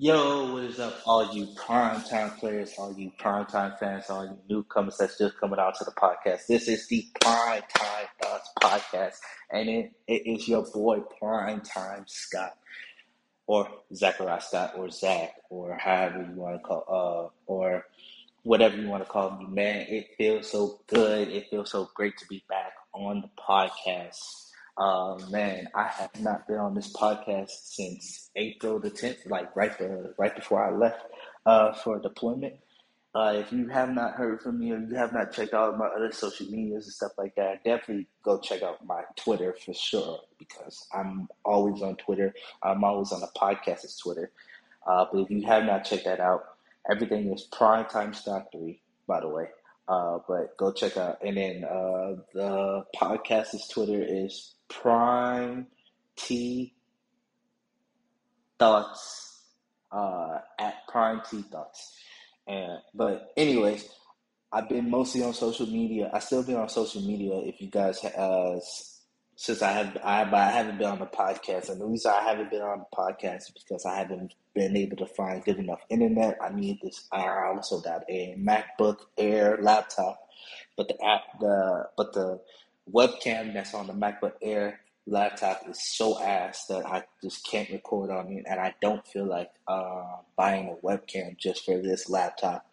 Yo, what is up, all you primetime players, all you primetime fans, all you newcomers that's just coming out to the podcast? This is the Prime Time Thoughts podcast, and it, it is your boy Prime Time Scott, or Zachariah Scott, or Zach, or however you want to call, uh, or whatever you want to call me, man. It feels so good. It feels so great to be back on the podcast. Uh, man, I have not been on this podcast since April the 10th, like right, the, right before I left uh, for deployment. Uh, if you have not heard from me or you have not checked out my other social medias and stuff like that, definitely go check out my Twitter for sure because I'm always on Twitter. I'm always on the podcast as Twitter. Uh, but if you have not checked that out, everything is Primetime Stock 3, by the way. Uh, but go check out. And then uh, the podcast's Twitter is Prime T Thoughts uh, at Prime T Thoughts. And but anyways, I've been mostly on social media. I still been on social media. If you guys uh, since I have I I haven't been on the podcast, and the reason I haven't been on the podcast is because I haven't been able to find good enough internet. I need this. I also got a MacBook Air laptop, but the app the but the webcam that's on the MacBook Air laptop is so ass that I just can't record on it, and I don't feel like uh, buying a webcam just for this laptop.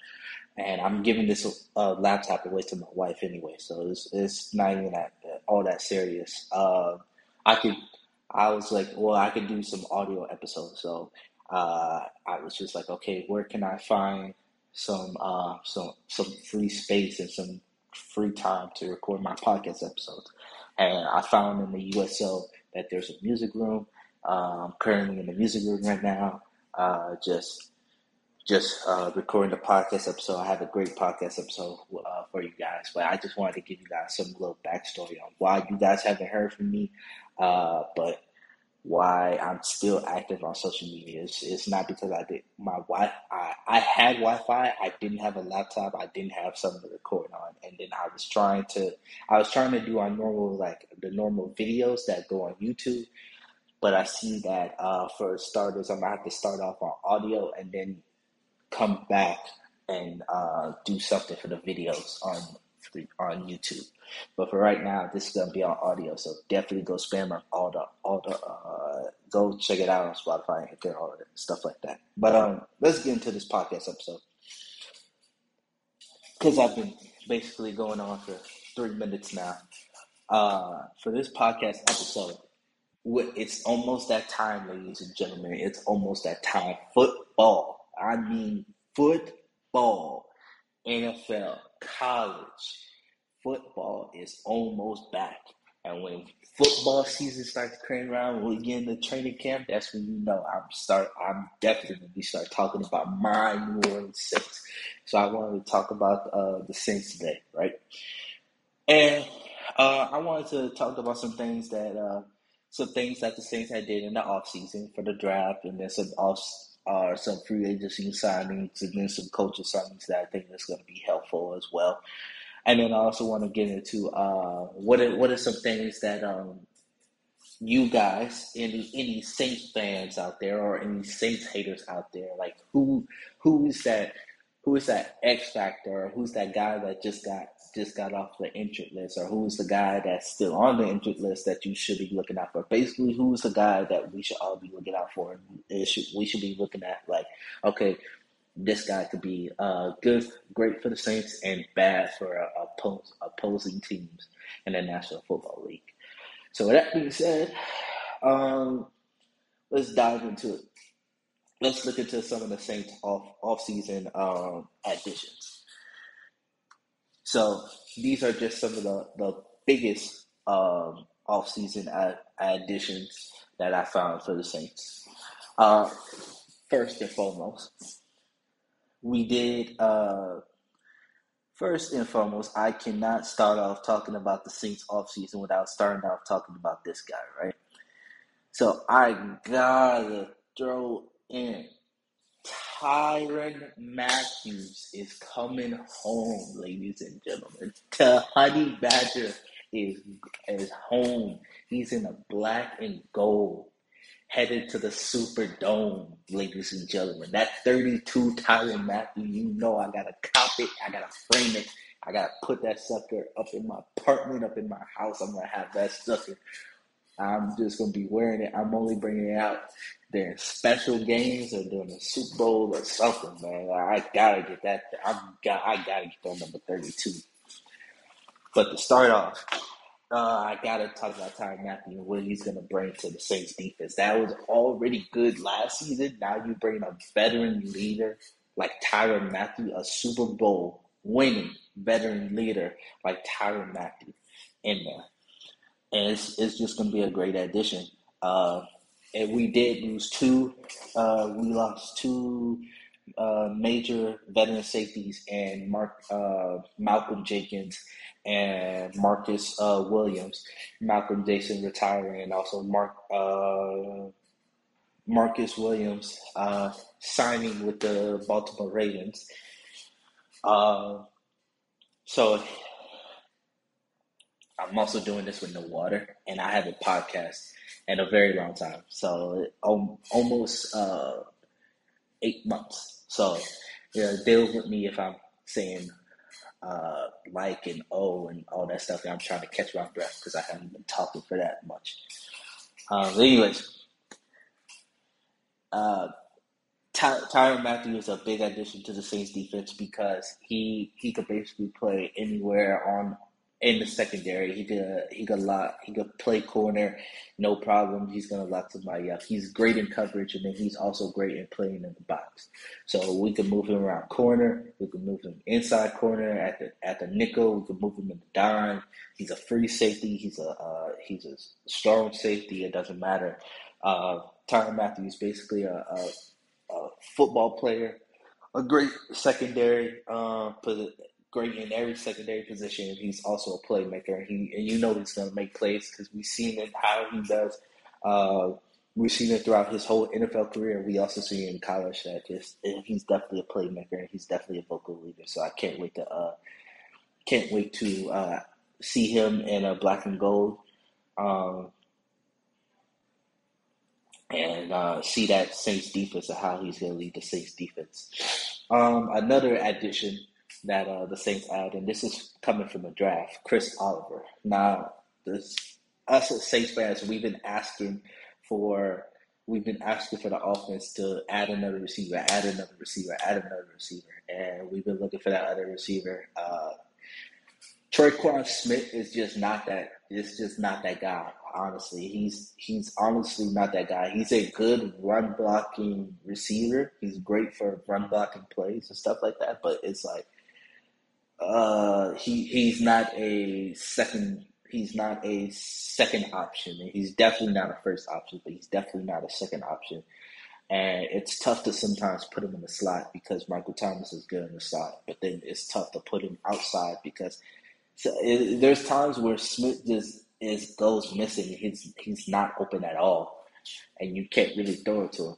And I'm giving this uh, laptop away to my wife anyway, so it's, it's not even that all that serious. Uh, I could, I was like, well, I could do some audio episodes, so uh, I was just like, okay, where can I find some uh, some some free space and some free time to record my podcast episodes. And I found in the USO that there's a music room. Um, currently in the music room right now, uh, just just uh, recording the podcast episode. I have a great podcast episode uh, for you guys, but I just wanted to give you guys some little backstory on why you guys haven't heard from me. Uh, but why I'm still active on social media. It's, it's not because I did my Wi I, I had Wi Fi. I didn't have a laptop. I didn't have something to record on, and then I was trying to I was trying to do our normal like the normal videos that go on YouTube. But I see that uh, for starters, I'm gonna have to start off on audio and then come back and uh, do something for the videos on on YouTube. But for right now, this is gonna be on audio, so definitely go spam on all the all the uh, go check it out on Spotify and get all of stuff like that. But um, let's get into this podcast episode because I've been basically going on for three minutes now. Uh, for this podcast episode, it's almost that time, ladies and gentlemen. It's almost that time. Football. I mean football. NFL, college, football is almost back. And when football season starts coming around, when we get into training camp, that's when you know I'm start. I'm definitely gonna be start talking about my New Orleans Saints. So I wanted to talk about uh, the Saints today, right? And uh, I wanted to talk about some things that uh, some things that the Saints had did in the off season for the draft, and then some off uh, some free agency signings, and then some coaching signings that I think is going to be helpful as well. And then I also want to get into uh, what are, what are some things that um, you guys, any any Saints fans out there, or any Saints haters out there, like who who is that who is that X factor, or who's that guy that just got just got off the injured list, or who's the guy that's still on the injured list that you should be looking out for? Basically, who's the guy that we should all be looking out for? It should, we should be looking at like, okay, this guy could be uh, good, great for the Saints, and bad for uh, opposing teams in the National Football League. So, with that being said, um, let's dive into it. Let's look into some of the Saints off off season um, additions. So these are just some of the the biggest um, off season ad- additions that I found for the Saints. Uh, first and foremost, we did uh, first and foremost, I cannot start off talking about the Saints offseason without starting off talking about this guy, right? So I gotta throw in Tyrann Matthews is coming home, ladies and gentlemen. The Honey Badger is is home. He's in a black and gold. headed to the Superdome, ladies and gentlemen. That 32 Tyrann Mathieu, you know I gotta cop it, I gotta frame it, I gotta put that sucker up in my apartment, up in my house. I'm gonna have that sucker. I'm just gonna be wearing it. I'm only bringing it out during special games or during the Super Bowl or something, man. I gotta get that. I got. I gotta get that number 32. But to start off, uh, I gotta talk about Tyrann Mathieu and what he's gonna bring to the Saints defense. That was already good last season. Now you bring a veteran leader like Tyrann Mathieu, a Super Bowl winning veteran leader like Tyrann Mathieu in there, and it's it's just gonna be a great addition. Uh, and we did lose two. Uh, we lost two uh, major veteran safeties and Mark uh, Malcolm Jenkins and Marcus uh, Williams, Malcolm Jason retiring, and also Mark uh, Marcus Williams uh, signing with the Baltimore Ravens. So I'm also doing this with no water, and I haven't podcast in a very long time. So um, almost uh, eight months. So yeah, deal with me if I'm saying uh, like and oh and all that stuff. I'm trying to catch my breath because I haven't been talking for that much. Um, anyways, uh, Ty- Tyrann Mathieu is a big addition to the Saints defense because he he could basically play anywhere on in the secondary. He could he could lock he could play corner, no problem. He's gonna lock somebody up. He's great in coverage, and then he's also great in playing in the box. So we can move him around corner. We can move him inside corner at the at the nickel. We can move him in the dime. He's a free safety. He's a uh, he's a strong safety. It doesn't matter. Uh, is basically a, a, a football player, a great secondary uh, great in every secondary position. He's also a playmaker. He and you know he's going to make plays because we've seen it how he does. Uh, we've seen it throughout his whole NFL career. We also see in college that just he's definitely a playmaker and he's definitely a vocal leader. So I can't wait to uh, can't wait to uh, see him in a black and gold. Um, and uh, see that Saints defense and how he's going to lead the Saints defense. Um, another addition that uh, the Saints add, and this is coming from the draft, Chris Olave. Now, this us as Saints fans, we've been asking for we've been asking for the offense to add another receiver, add another receiver, add another receiver, and we've been looking for that other receiver. Uh, Tre'Quan Smith is just not that. It's just not that guy. Honestly, he's he's honestly not that guy. He's a good run blocking receiver. He's great for run blocking plays and stuff like that. But it's like uh, he he's not a second. He's not a second option, he's definitely not a first option. But he's definitely not a second option, and it's tough to sometimes put him in the slot because Michael Thomas is good in the slot. But then it's tough to put him outside because so it, there's times where Smith just is goes missing. He's he's not open at all, and you can't really throw it to him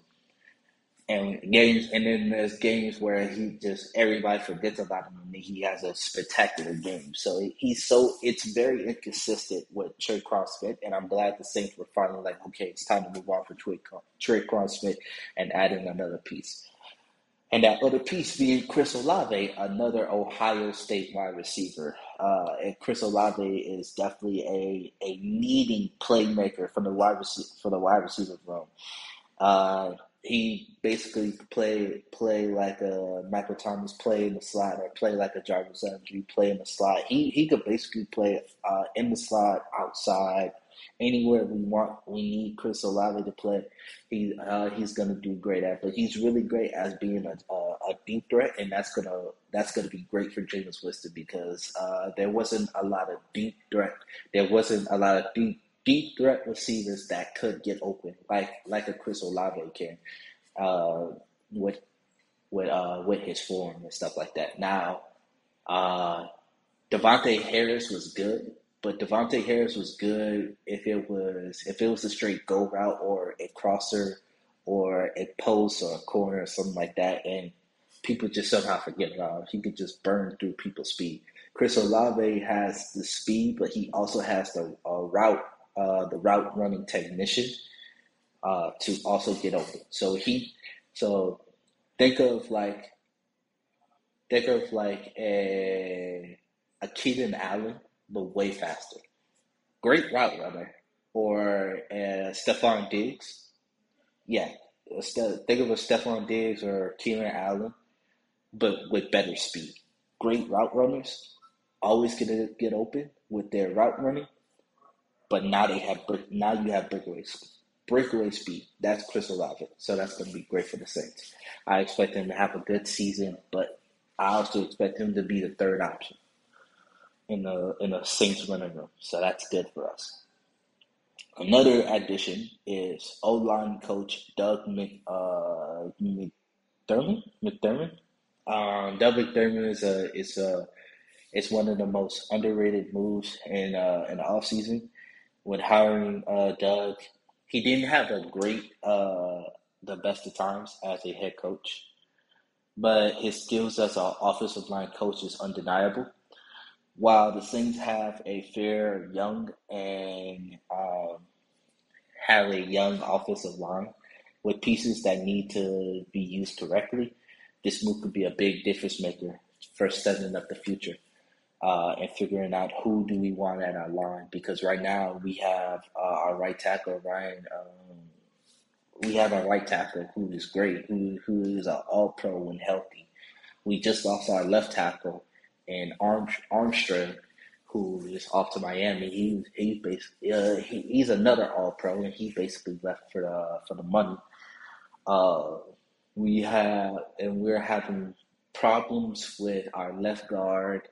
and games, and then there's games where he just everybody forgets about him, and he has a spectacular game. So he's so it's very inconsistent with Tre'Quan Smith, and I'm glad the Saints were finally like, okay, it's time to move on for Tre'Quan Smith and add in another piece. And that other piece being Chris Olave, another Ohio State wide receiver. Uh, and Chris Olave is definitely a, a leading playmaker for the wide receiver for the wide receiver room. Uh, he basically play play like a Michael Thomas play in the slot or play like a Jarvis Landry play in the slot. He he could basically play uh, in the slot, outside, anywhere we want. We need Chris Olave to play. He uh, he's gonna do great at, but he's really great as being a, a, a deep threat, and that's gonna that's gonna be great for Jameis Winston because uh, there wasn't a lot of deep threat. There wasn't a lot of deep deep threat receivers that could get open, like like a Chris Olave can, uh, with with uh, with his form and stuff like that. Now, uh, Harris was good, but Davontae Harris was good if it was if it was a straight go route or a crosser or a post or a corner or something like that, and people just somehow forget about him. He could just burn through people's speed. Chris Olave has the speed, but he also has the uh, route uh, the route running technician. uh, to also get open. So he, so think of like, think of like a a Keenan Allen, but way faster. Great route runner, or a Stefon Diggs. Yeah, think of a Stefon Diggs or Keenan Allen, but with better speed. Great route runners, always gonna get open with their route running, but now they have now you have breakaway. Breakaway speed. That's Chris Olave. So that's going to be great for the Saints. I expect him to have a good season, but I also expect him to be the third option in the in the Saints running room. So that's good for us. Another addition is O line coach Doug Mc, uh, McDermott. McDermott. Um, Doug McDermott is a is a it's one of the most underrated moves in uh, in the offseason. When hiring uh, Doug, he didn't have a great uh, the best of times as a head coach, but his skills as an offensive line coach is undeniable. While the Saints have a fair young and um, have a young offensive line with pieces that need to be used correctly, this move could be a big difference maker for setting up the future uh, and figuring out who do we want at our line. Because right now we have uh, our right tackle Ryan. Um, we have our right tackle who is great, who who is an All Pro when healthy. We just lost our left tackle and Arm, Armstrong, who is off to Miami. He he's basically uh, he, he's another All Pro, and he basically left for the for the money. Uh, we have and we're having problems with our left guard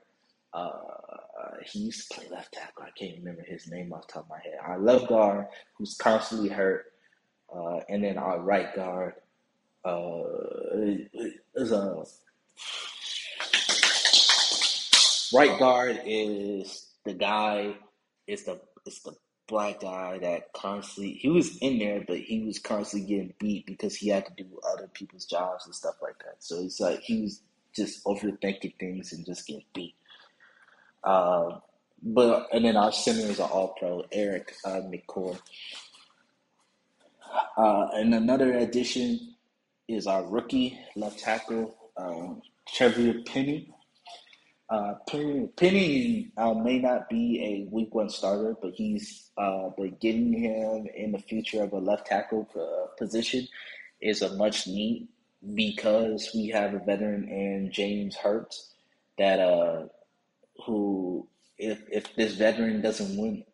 uh, he used to play left tackle. I can't remember his name off the top of my head. Our left guard, who's constantly hurt, uh, and then our right guard uh, is a right guard is the guy. Is the it's the black guy that constantly he was in there, but he was constantly getting beat because he had to do other people's jobs and stuff like that. So it's like he was just overthinking things and just getting beat. Uh, but and then our center is an All Pro, Erik uh, McCoy. Uh, and another addition is our rookie left tackle, um, Trevor Penning. Uh, Penny, Penny uh, may not be a week one starter, but he's uh, but getting him in the future of a left tackle uh, position is a much need because we have a veteran in James Hurst that uh who, if if this veteran doesn't win,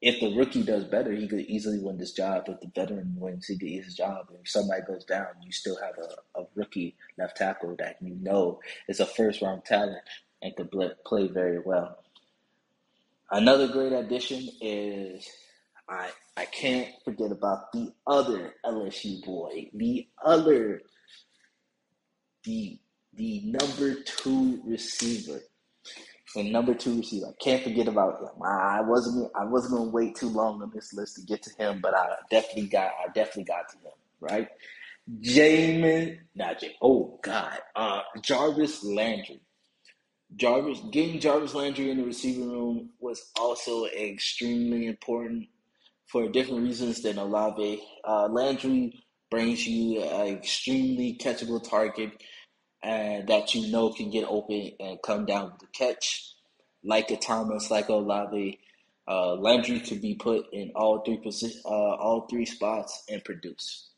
if the rookie does better, he could easily win this job. If the veteran wins, he gets his job. If somebody goes down, you still have a, a rookie left tackle that you know is a first round talent and could play very well. Another great addition is I I can't forget about the other LSU boy, the other the the number two receiver and number two receiver. I can't forget about him. I wasn't I wasn't gonna wait too long on this list to get to him, but I definitely got I definitely got to him, right? Jamin, not Jay. Oh God, uh, Jarvis Landry. Jarvis getting Jarvis Landry in the receiving room was also extremely important for different reasons than Olave. Uh, Landry brings you an extremely catchable target and that you know can get open and come down with the catch. Like a Thomas, like a Olave, uh, Landry could be put in all three position, uh, all three spots and produce.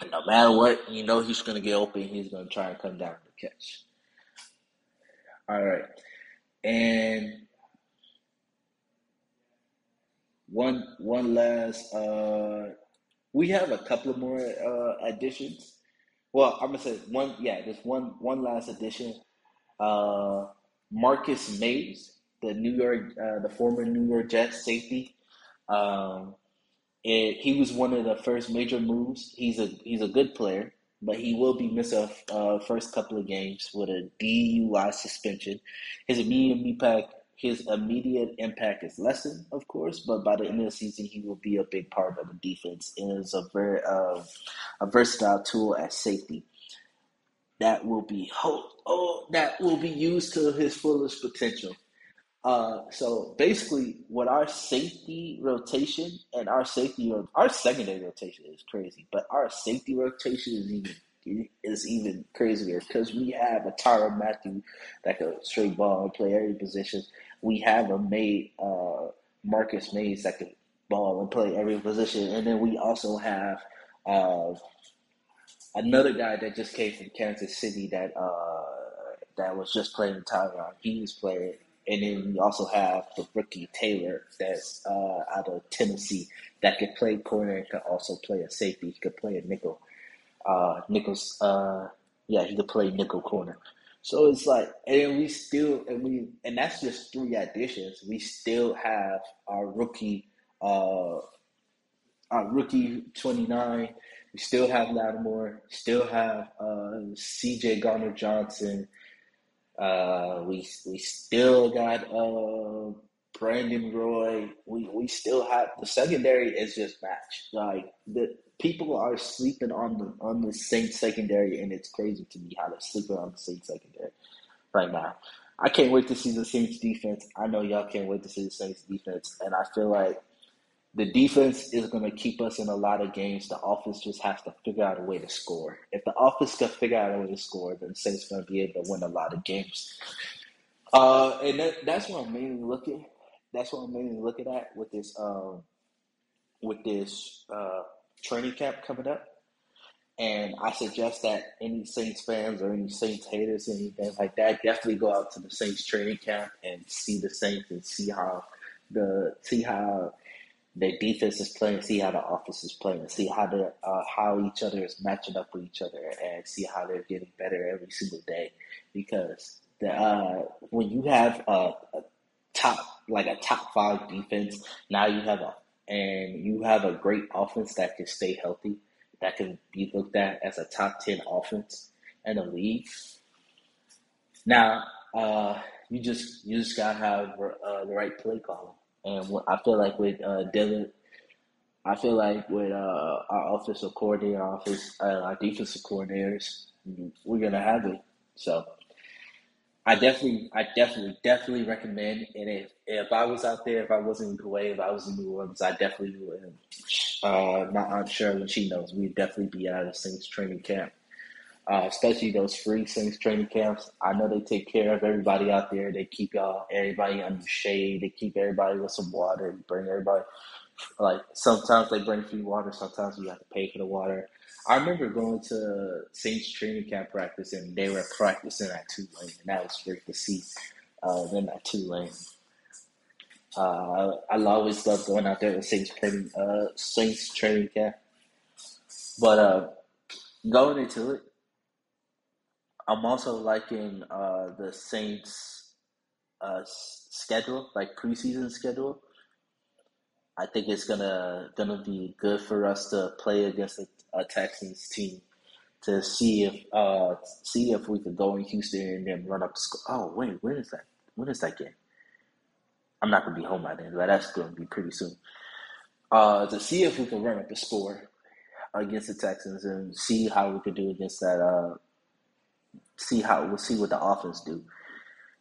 And no matter what, you know he's going to get open. He's going to try and come down with the catch. All right, and one one last. Uh, we have a couple of more uh, additions well, I'm gonna say one. Yeah, just one. One last addition. Uh, Marcus Mays, the New York, uh, the former New York Jets safety. Um, it, he was one of the first major moves. He's a he's a good player, but he will be missing a uh, first couple of games with a DUI suspension. His immediate impact his immediate impact is lessened, of course, but by the end of the season, he will be a big part of the defense and is a very uh, a versatile tool at safety that will be oh, oh that will be used to his fullest potential. Uh, so basically, what our safety rotation and our safety our secondary rotation is crazy, but our safety rotation is even is even crazier because we have a Tyrann Mathieu that can straight ball and play every position. We have a made uh, Marcus Mays that can ball and play every position, and then we also have uh, another guy that just came from Kansas City that uh, that was just playing Tyrann. He was playing and then we also have the rookie Taylor that's uh, out of Tennessee that could play corner and could also play a safety. He could play a nickel. Uh, nickels, uh, yeah, he could play nickel corner. So it's like, and we still, and we, and that's just three additions. We still have our rookie, uh, our rookie twenty nine. We still have Lattimore. Still have uh, C.J. Gardner Johnson. Uh, we we still got uh, Brandon Roy. We we still have the secondary is just matched. Like the people are sleeping on the on the Saints secondary, and it's crazy to me how they're sleeping on the Saints secondary right now. I can't wait to see the Saints defense. I know y'all can't wait to see the Saints defense, and I feel like the defense is going to keep us in a lot of games. The offense just has to figure out a way to score. If the offense can figure out a way to score, then Saints going to be able to win a lot of games. Uh, and that, that's what I'm mainly looking. That's what I'm mainly looking at with this um, with this uh, training camp coming up. And I suggest that any Saints fans or any Saints haters, anything like that, definitely go out to the Saints training camp and see the Saints and see how the see how their defense is playing, see how the offense is playing, see how they uh, how each other is matching up with each other, and see how they're getting better every single day. Because the uh, when you have a, a top like a top five defense, now you have a and you have a great offense that can stay healthy, that can be looked at as a top ten offense in the league. Now, uh, you just you just gotta have uh, the right play calling. And I feel like with uh, Dylan, I feel like with uh, our offensive coordinator, office, uh, our defensive coordinators, we're gonna have it. So I definitely, I definitely, definitely recommend. And if if I was out there, if I wasn't in Kuwait, if I was in New Orleans, I definitely would. Uh, my aunt Shirley, she knows we'd definitely be at a Saints training camp uh, especially those free Saints training camps. I know they take care of everybody out there. They keep y'all everybody under shade. They keep everybody with some water. Bring everybody like sometimes they bring free water. Sometimes you have to pay for the water. I remember going to Saints training camp practice and they were practicing at Tulane, and that was great to see uh, them at Tulane. Uh, I, I always love going out there to Saints training uh, Saints training camp, but uh, going into it, I'm also liking uh, the Saints' uh, schedule, like preseason schedule. I think it's gonna gonna be good for us to play against a, a Texans team to see if uh, see if we could go in Houston and then run up the score. Oh wait, when is that? When is that game? I'm not gonna be home by then, but that's gonna be pretty soon. Uh, to see if we can run up the score against the Texans and see how we could do against that uh, see how we'll see what the offense do.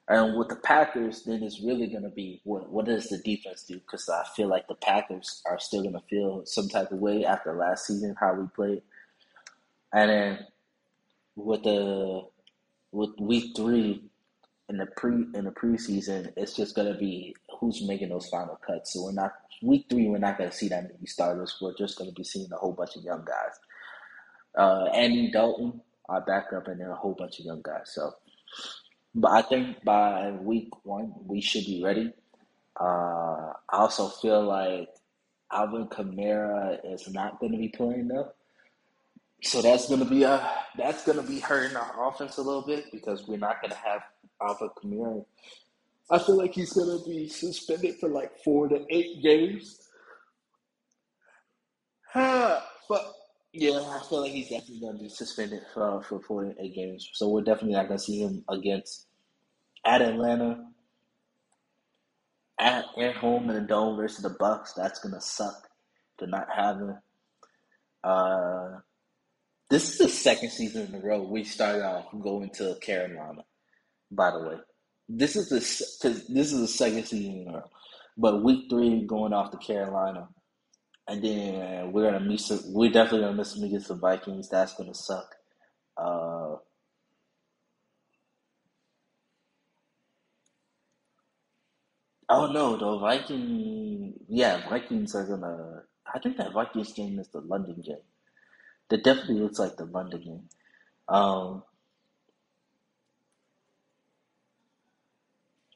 And with the Packers, then it's really going to be what what does the defense do? Because I feel like the Packers are still going to feel some type of way after last season how we played. And then with the with week three in the pre in the preseason, it's just going to be who's making those final cuts. So we're not week three. We're not going to see that many starters. We're just going to be seeing a whole bunch of young guys. Uh, Andy Dalton our backup, and then a whole bunch of young guys. So, but I think by week one we should be ready. Uh, I also feel like Alvin Kamara is not going to be playing though. So that's gonna be a that's gonna be hurting our offense a little bit because we're not gonna have Alvin Kamara. I feel like he's gonna be suspended for like four to eight games. but yeah, I feel like he's definitely going to be suspended for for 48 games. So we're definitely not going to see him against at Atlanta, at at home in the dome versus the Bucs. That's going to suck to not have him. Uh, this is the second season in a row we started off going to Carolina. By the way, this is the because this is the second season in a row, but week three going off to Carolina, and then we're gonna miss. We're definitely gonna miss them against the Vikings. That's gonna suck. Uh, oh no, the Viking. Yeah, Vikings are gonna. I think that Vikings game is the London game. That definitely looks like the London game. Um,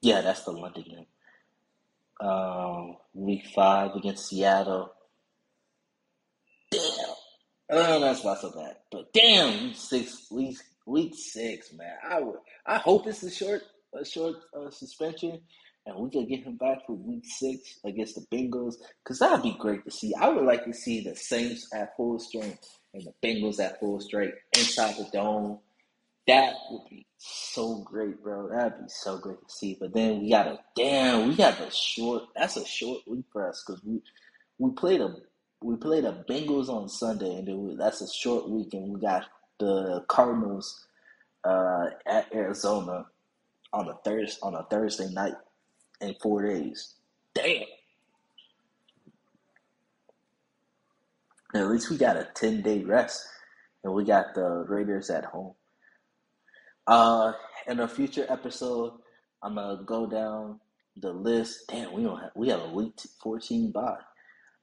yeah, that's the London game. Um, week five against Seattle. Oh, that's not so bad. But damn, six, week week six, man. I would, I hope it's a short, a short uh, suspension, and we can get him back for week six against the Bengals, because that'd be great to see. I would like to see the Saints at full strength and the Bengals at full strength inside the dome. That would be so great, bro. That'd be so great to see. But then we got a damn, we got a short. That's a short week for us because we we played a we played the Bengals on Sunday, and we, that's a short week, and we got the Cardinals uh, at Arizona on a Thursday on a Thursday night in four days. Damn. At least we got a ten day rest, and we got the Raiders at home. Uh, in a future episode, I'm gonna go down the list. Damn, we don't have we have a week fourteen by.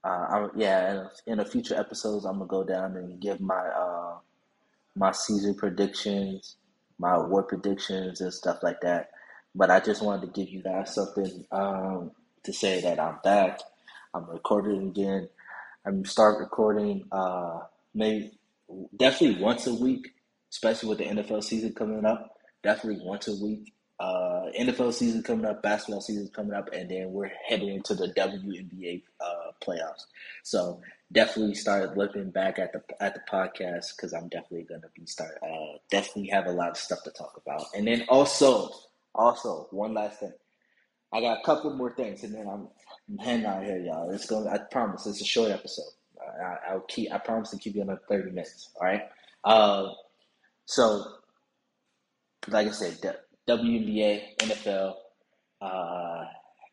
Uh, I, yeah, in a future episodes, I'm gonna go down and give my uh my season predictions, my award predictions, and stuff like that. But I just wanted to give you guys something um to say that I'm back. I'm recording again. I'm start recording uh maybe definitely once a week, especially with the NFL season coming up. Definitely once a week. Uh, NFL season coming up, basketball season coming up, and then we're heading into the WNBA uh, playoffs. So definitely start looking back at the at the podcast because I'm definitely gonna be start uh, definitely have a lot of stuff to talk about. And then also also one last thing, I got a couple more things, and then I'm, I'm out here, y'all. It's going. I promise it's a short episode. I, will keep. I promise to keep you under thirty minutes. All right. Uh, so like I said, WNBA, NFL, uh,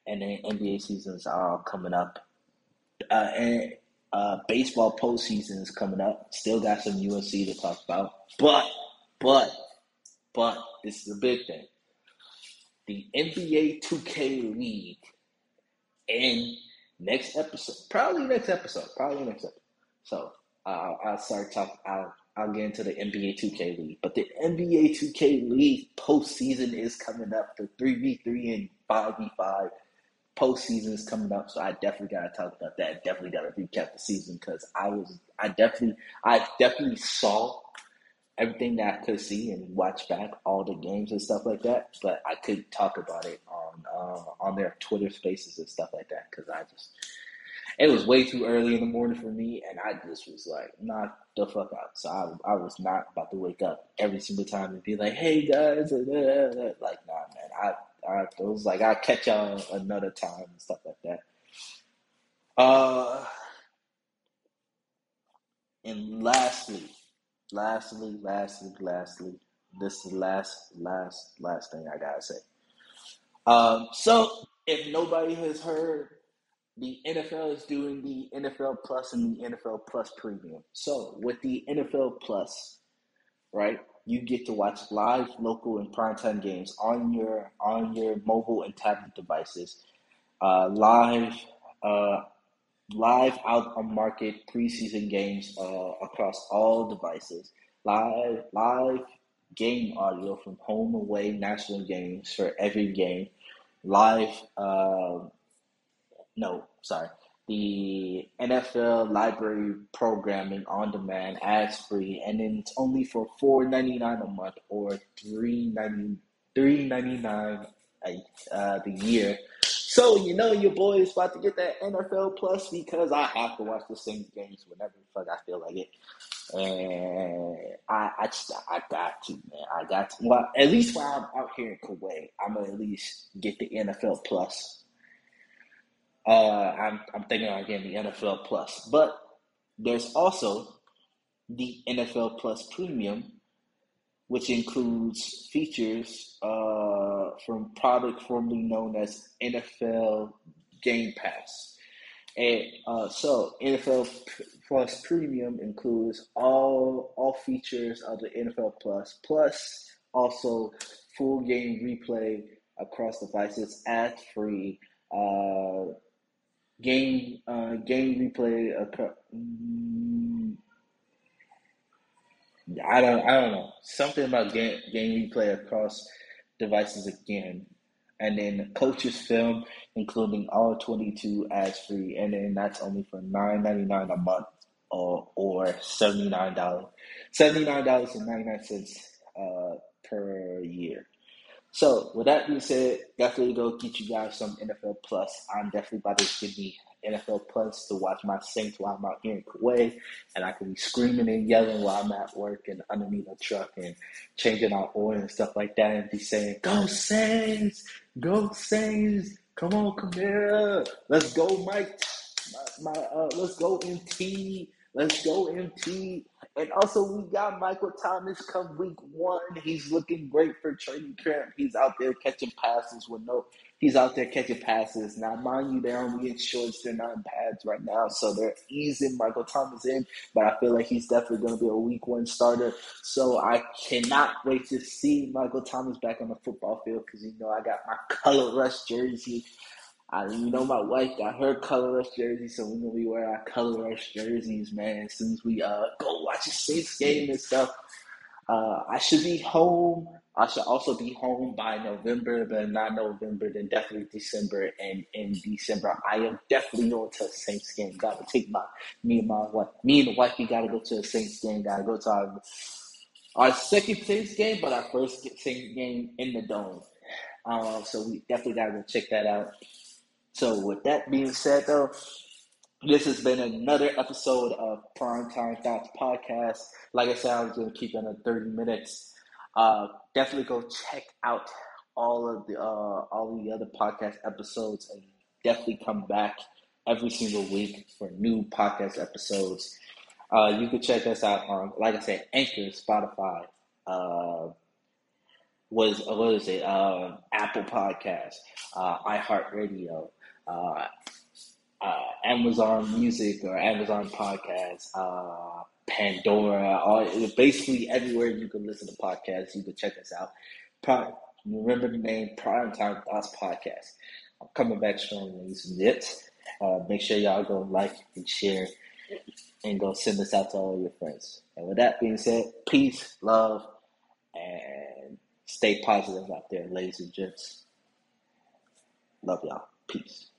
and then NBA seasons are all coming up. Uh, and uh, baseball postseason is coming up. Still got some UNC to talk about. But, but, but, this is a big thing. The NBA 2K League in next episode, probably next episode, probably next episode. So uh, I'll start talking. I'll I'll get into the NBA 2K League. But the NBA 2K League postseason is coming up. The 3v3 and 5v5 postseason is coming up. So I definitely gotta talk about that. Definitely gotta recap the season because I was I definitely I definitely saw everything that I could see and watch back all the games and stuff like that. But I could talk about it on uh, on their Twitter spaces and stuff like that because I just it was way too early in the morning for me, and I just was like, knock the fuck out. So I, I was not about to wake up every single time and be like, hey guys, like nah, man. I, I it was like I'll catch y'all another time and stuff like that. Uh, and lastly, lastly, lastly, lastly, this is the last, last, last thing I gotta say. Um, so if nobody has heard the NFL is doing the NFL Plus and the NFL Plus Premium. So with the NFL Plus, right, you get to watch live, local, and primetime games on your on your mobile and tablet devices. Uh, live, uh, live out on market preseason games uh, across all devices. Live, live game audio from home away national games for every game. Live. Uh, no, sorry, the NFL library programming on demand, ads free, and then it's only for four ninety nine a month or three ninety three ninety nine uh, the year. So you know your boy is about to get that NFL Plus because I have to watch the same games whenever the fuck I feel like it, and I I just I got to man. I got to. Well at least while I'm out here in Kuwait I'm gonna at least get the NFL Plus uh, I'm, I'm thinking about getting the NFL Plus, but there's also the NFL Plus Premium, which includes features uh, from product formerly known as NFL Game Pass. And uh, so NFL Plus Premium includes all all features of the NFL Plus, plus also full game replay across devices, ad free, uh, game uh, game replay. Mm, I don't I don't know something about game game replay across devices again and then coaches film, including all 22 ads free, and then that's only for $9.99 a month or or $79, $79.99 uh, per year. So with that being said, definitely go get you guys some NFL Plus. I'm definitely about to give me NFL Plus to watch my Saints while I'm out here in Kuwait, and I can be screaming and yelling while I'm at work and underneath a truck and changing out oil and stuff like that, and be saying, "Go Saints! Go Saints! Come on, Kamara! Let's go, Mike! My, my uh, let's go MT! Let's go MT!" And also, we got Michael Thomas come week one. He's looking great for training camp. He's out there catching passes with no he's out there catching passes. Now, mind you, they're only in shorts, they're not in pads right now, so they're easing Michael Thomas in, but I feel like he's definitely going to be a week one starter. So I cannot wait to see Michael Thomas back on the football field because, you know, I got my color rush jersey. I, you know, my wife got her color rush jersey, so we're gonna be wearing our color rush jerseys, man. As soon as we uh go watch a Saints game and stuff, uh, I should be home I should also be home by November, but not November, then definitely December. And in December, I am definitely going to a Saints game. Got to take my me and my wife, me and the wife. We got to go to a Saints game. Got to go to our our second Saints game, but our first Saints game in the dome. Uh, so we definitely got to go check that out. So with that being said, though, this has been another episode of Prime Time Thoughts podcast. Like I said, I was going to keep it under thirty minutes. Uh, definitely go check out all of the uh, all the other podcast episodes, and definitely come back every single week for new podcast episodes. Uh, you can check us out on, like I said, Anchor, Spotify, uh, was what is it? Uh, Apple Podcast, uh, iHeartRadio, uh, uh, Amazon Music or Amazon Podcast, uh, Pandora, all basically everywhere you can listen to podcasts, you can check us out. Pro, remember the name Prime Time Thoughts Podcast. I'm coming back strong, ladies and gents. Uh, make sure y'all go like and share and go send this out to all your friends. And with that being said, peace, love, and stay positive out there, ladies and gents. Love y'all. Peace.